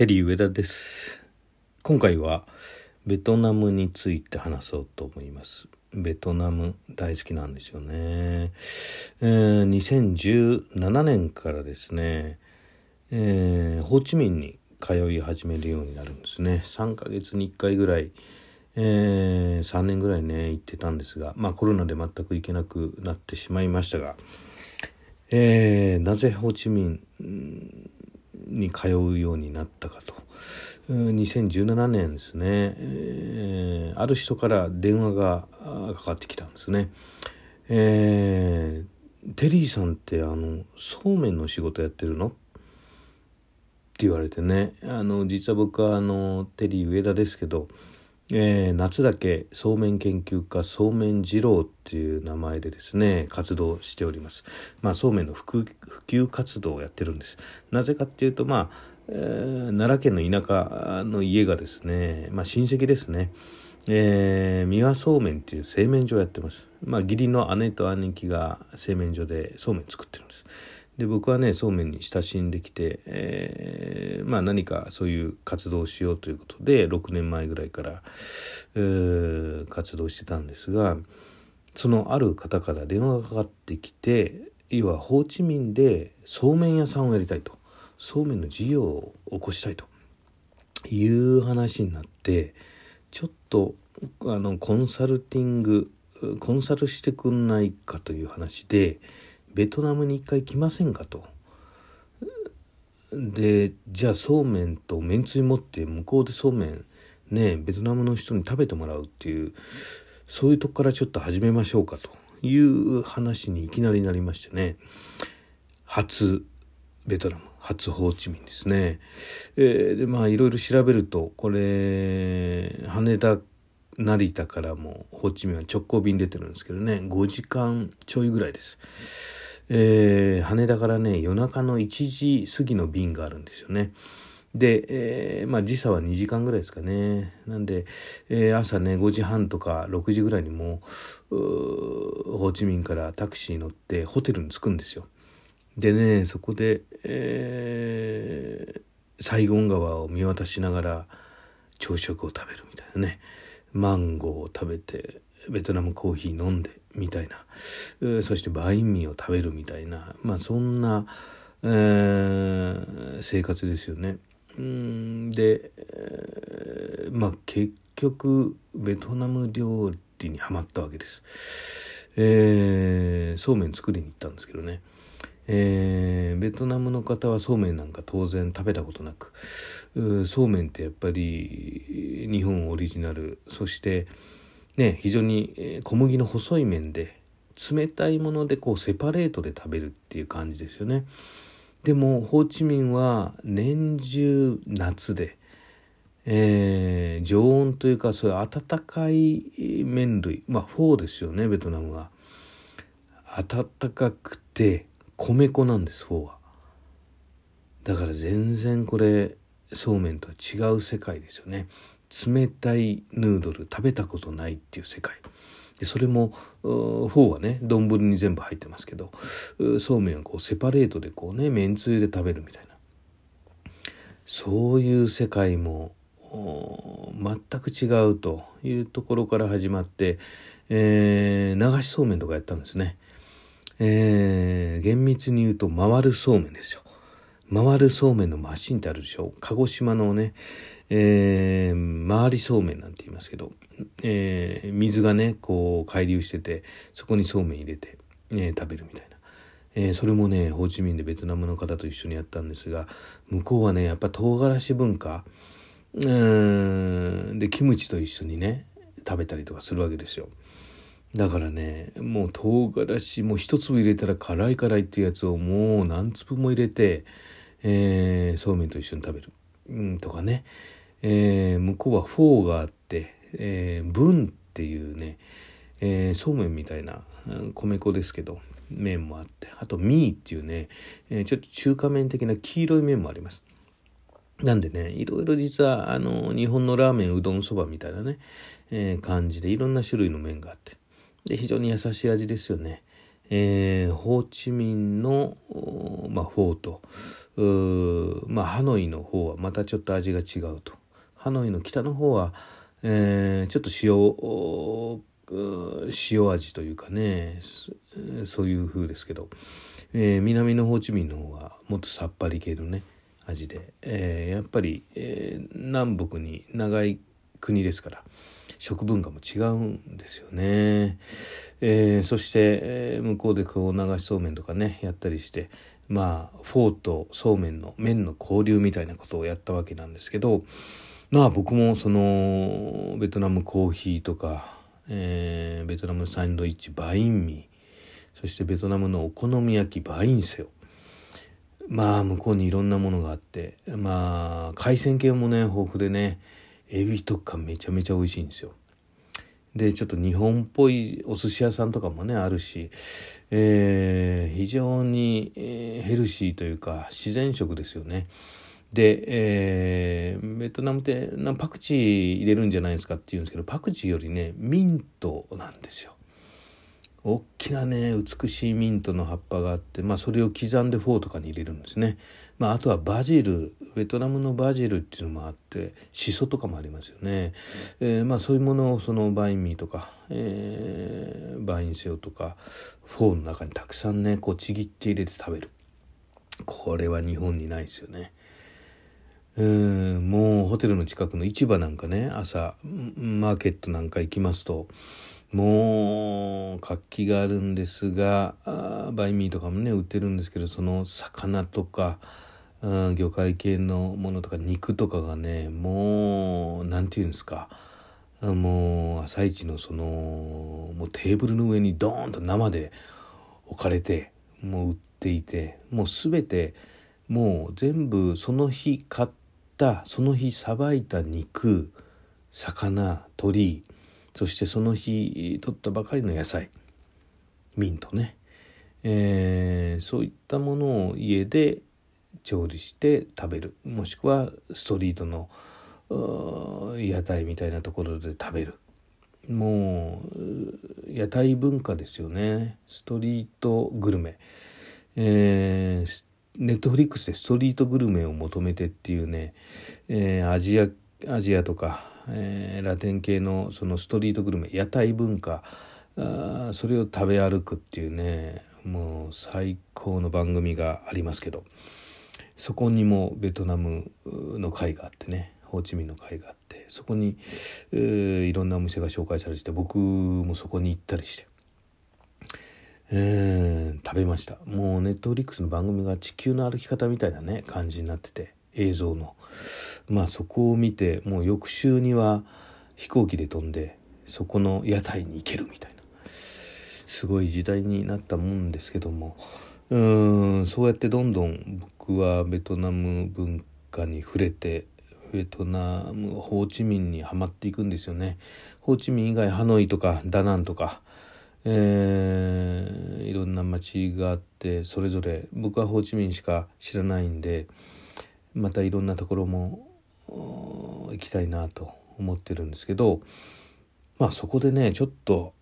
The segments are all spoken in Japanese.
テリー上田です。今回はベトナムについて話そうと思います。ベトナム大好きなんですよね、えー、2017年からですね、えー、ホーチミンに通い始めるようになるんですね。3ヶ月に1回ぐらいえー、3年ぐらいね行ってたんですがまあコロナで全く行けなくなってしまいましたが、えー、なぜホーチミンに通うようになったかと。2017年ですね、えー、ある人から電話がかかってきたんですね。えー、テリーさんってあのそうめんの仕事やってるの？って言われてねあの実は僕はあのテリー上田ですけどえー、夏だけそうめん研究家そうめん二郎っていう名前でですね活動しております。まあそうめんの普及活動をやってるんです。なぜかっていうとまあ、えー、奈良県の田舎の家がですねまあ親戚ですね。えー、三輪そうめんっていう製麺所をやってます。まあ義理の姉と兄貴が製麺所でそうめん作ってるんです。で僕はねそうめんに親しんできて、えー、まあ何かそういう活動をしようということで6年前ぐらいから、えー、活動してたんですがそのある方から電話がかかってきて要はホーチミンでそうめん屋さんをやりたいと。そうめんの事業を起こしたいと。いう話になってちょっとあのコンサルティングコンサルしてくんないかという話でベトナムに一回来ませんかと。でじゃあそうめんとめんつゆ持って向こうでそうめんねベトナムの人に食べてもらうっていうそういうとこからちょっと始めましょうかという話にいきなりなりましてね初ベトナム初ホーチミンですね。えー、でまあいろいろ調べるとこれ羽田成田からもホーチミンは直行便出てるんですけどね5時間ちょいぐらいです。えー、羽田からね、夜中の1時過ぎの便があるんですよね。で、えー、まあ時差は2時間ぐらいですかね。なんで、えー、朝ね、5時半とか6時ぐらいにもう、ホーチミンからタクシー乗ってホテルに着くんですよ。でね、そこで、えー、サイゴン川を見渡しながら朝食を食べるみたいなね。マンゴーを食べて、ベトナムコーヒー飲んで、みたいな、そしてバインミーを食べるみたいな、まあそんな、えー、生活ですよね。で、えー、まあ結局ベトナム料理にはまったわけです。えー、そうめん作りに行ったんですけどね。えー、ベトナムの方はそうめんなんか当然食べたことなくそうめんってやっぱり日本オリジナルそしてね、非常に小麦の細い麺で冷たいものでこうセパレートで食べるっていう感じですよね。でもホーチミンは年中夏で、えー、常温というかそういう温かい麺類まあフォーですよねベトナムは。温かくて米粉なんですフォーは。だから全然これそうめんとは違う世界ですよね。冷たいヌードル食べたことないっていう世界でそれもフォーはね丼に全部入ってますけどそうめんをこうセパレートでこうねめんつゆで食べるみたいなそういう世界も全く違うというところから始まって、えー、流しそうめんとかやったんですね。えー、厳密に言うと回るそうめんですよ。回るそうめんのマシンってあるでしょ？鹿児島のね、えー、回りそうめんなんて言いますけど、えー、水がね、こう、海流してて、そこにそうめん入れて、ね、食べるみたいな。えー、それもね、ホーチミンでベトナムの方と一緒にやったんですが、向こうはね、やっぱ唐辛子文化、で、キムチと一緒にね、食べたりとかするわけですよ。だからね、もう唐辛子もう一粒入れたら辛い辛いっていうやつをもう何粒も入れて、えー、そうめんと一緒に食べる、うん、とかね、えー、向こうはフォーがあって、えー、ブンっていうね、えー、そうめんみたいな米粉ですけど麺もあってあとミーっていうね、えー、ちょっと中華麺的な黄色い麺もあります。なんでね、いろいろ実は、あの、日本のラーメン、うどん、そばみたいなね、えー、感じでいろんな種類の麺があって、で、非常に優しい味ですよね。えー、ホーチミンの、まあ、フォーと、まあハノイの方はまたちょっと味が違うと。ハノイの北の方は、えー、ちょっと塩塩味というかねそういう風ですけど、えー、南のホーチミンの方はもっとさっぱり系のね味で、えー、やっぱり、え、南北に長い国ですから食文化も違うんですよね。えー、そして、えー、向こうでこう流しそうめんとかねやったりしてまあフォーとそうめんの麺の交流みたいなことをやったわけなんですけどまあ僕もそのベトナムコーヒーとか、えー、ベトナムサンドイッチバインミーそしてベトナムのお好み焼きバインセオまあ向こうにいろんなものがあってまあ海鮮系もね豊富でねエビとかめちゃめちゃ美味しいんですよ。でちょっと日本っぽいお寿司屋さんとかもねあるし、えー、非常に、えー、ヘルシーというか自然食ですよね。で、えー、ベトナムってパクチー入れるんじゃないですかって言うんですけどパクチーよりねミントなんですよ。大きなね美しいミントの葉っぱがあって、まあ、それを刻んでフォーとかに入れるんですね、まあ、あとはバジルベトナムのバジルっていうのもあってシソとかもありますよね、えー、まあ、そういうものをそのバインミーとか、えー、バインセオとかフォーの中にたくさんねこうちぎって入れて食べる。これは日本にないですよね。うんもうホテルの近くの市場なんかね朝マーケットなんか行きますともう活気があるんですがバイミーとかもね売ってるんですけどその魚とかうん魚介系のものとか肉とかがねもう何て言うんですかもう朝市のそのもうテーブルの上にドーンと生で置かれてもう売っていてもう全てもう全部その日買ったその日さばいた肉魚鳥そしてその日取ったばかりの野菜。ミントね、えー、そういったものを家で調理して食べる。もしくはストリートの屋台みたいなところで食べる。もう屋台文化ですよね。ストリートグルメ、えー、ネットフリックスでストリートグルメを求めてっていうね、えー、アジアアジアとかえー、ラテン系のそのストリートグルメ屋台文化あそれを食べ歩くっていうねもう最高の番組がありますけどそこにもベトナムの会があってねホーチミンの会があってそこに、えー、いろんなお店が紹介されてて僕もそこに行ったりして。えー、食べましたもうネットフリックスの番組が地球の歩き方みたいなね感じになってて映像の。まあそこを見てもう翌週には飛行機で飛んでそこの屋台に行けるみたいな。すごい時代になったもんですけども。うんそうやってどんどん僕はベトナム文化に触れてベトナムホーチミンにはまっていくんですよね。ホーチミン以外ハノイとかダナンとか、えー、いろんな街があってそれぞれ僕はホーチミンしか知らないんでまたいろんなところも行きたいなと思ってるんですけどまあそこでねちょっと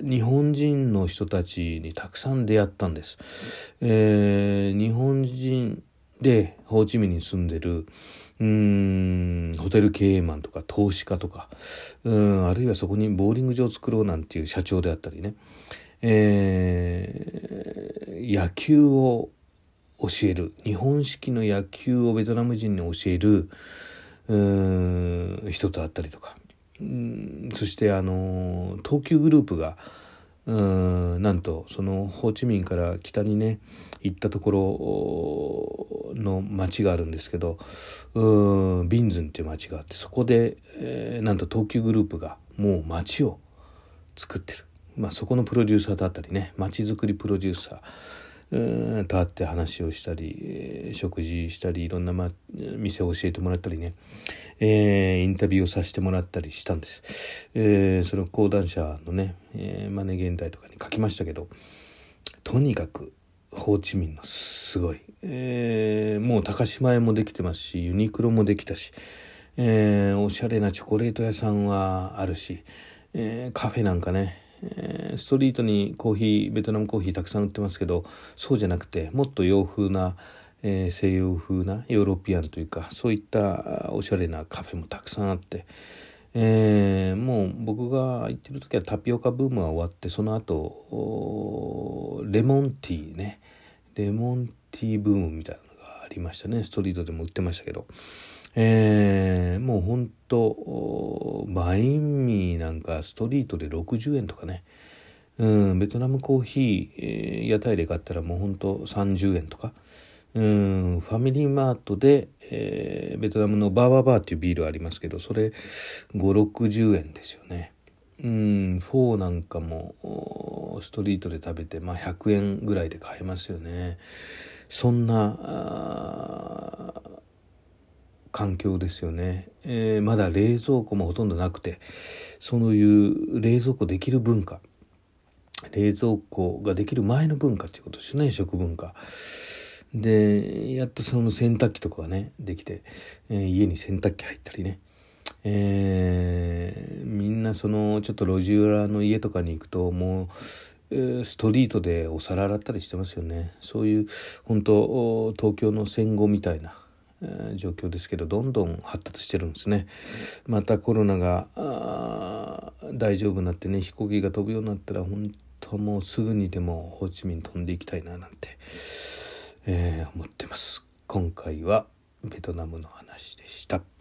日本人の人たちにたくさん出会ったんです。えー、日本人でホーチミンに住んでるうんホテル経営マンとか投資家とかうんあるいはそこにボーリング場を作ろうなんていう社長であったりね、えー、野球を教える。日本式の野球をベトナム人に教えるうん人と会ったりとか。うんそしてあの東急グループがうんなんとそのホーチミンから北にね行ったところの町があるんですけどうんビンズンっていう町があってそこで、えー、なんと東急グループがもう町を作ってる、まあ、そこのプロデューサーだったりね町づくりプロデューサー。と会って話をしたり、食事したりいろんな、ま、店を教えてもらったりね、えー、インタビューをさせてもらったりしたんです。えー、その講談社のね、えー、マネ現代とかに書きましたけどとにかくホーチミンのすごい、えー、もう高島屋もできてますしユニクロもできたし、えー、おしゃれなチョコレート屋さんはあるし、えー、カフェなんかねえ、ストリートにコーヒーベトナムコーヒーたくさん売ってますけどそうじゃなくてもっと洋風な、えー、西洋風なヨーロピアンというかそういったおしゃれなカフェもたくさんあって、えー、もう僕が行ってる時はタピオカブームは終わってその後レモンティーね。レモンティーブームみたいなのがありましたね。ストリートでも売ってましたけど、えー、もうほんとバインミーなんかストリートで60円とかねうんベトナムコーヒー、えー、屋台で買ったらもうほんと30円とかうんファミリーマートで、えー、ベトナムのバーバーバーっていうビールありますけどそれ5、60円ですよね。うんフォーなんかもストリートで食べて、まあ、100円ぐらいで買えますよね。そんな環境ですよね、えー、まだ冷蔵庫もほとんどなくてそういう冷蔵庫できる文化冷蔵庫ができる前の文化っていうことですね食文化。でやっとその洗濯機とかがねできて、えー、家に洗濯機入ったりね、えー、みんなそのちょっと路地裏の家とかに行くともう、ストリートでお皿洗ったりしてますよね。そういう本当東京の戦後みたいな状況ですけどどんどん発達してるんですね。またコロナが大丈夫になってね飛行機が飛ぶようになったら本当もうすぐにでもホーチミン飛んでいきたいななんてえー、思ってます。今回はベトナムの話でした。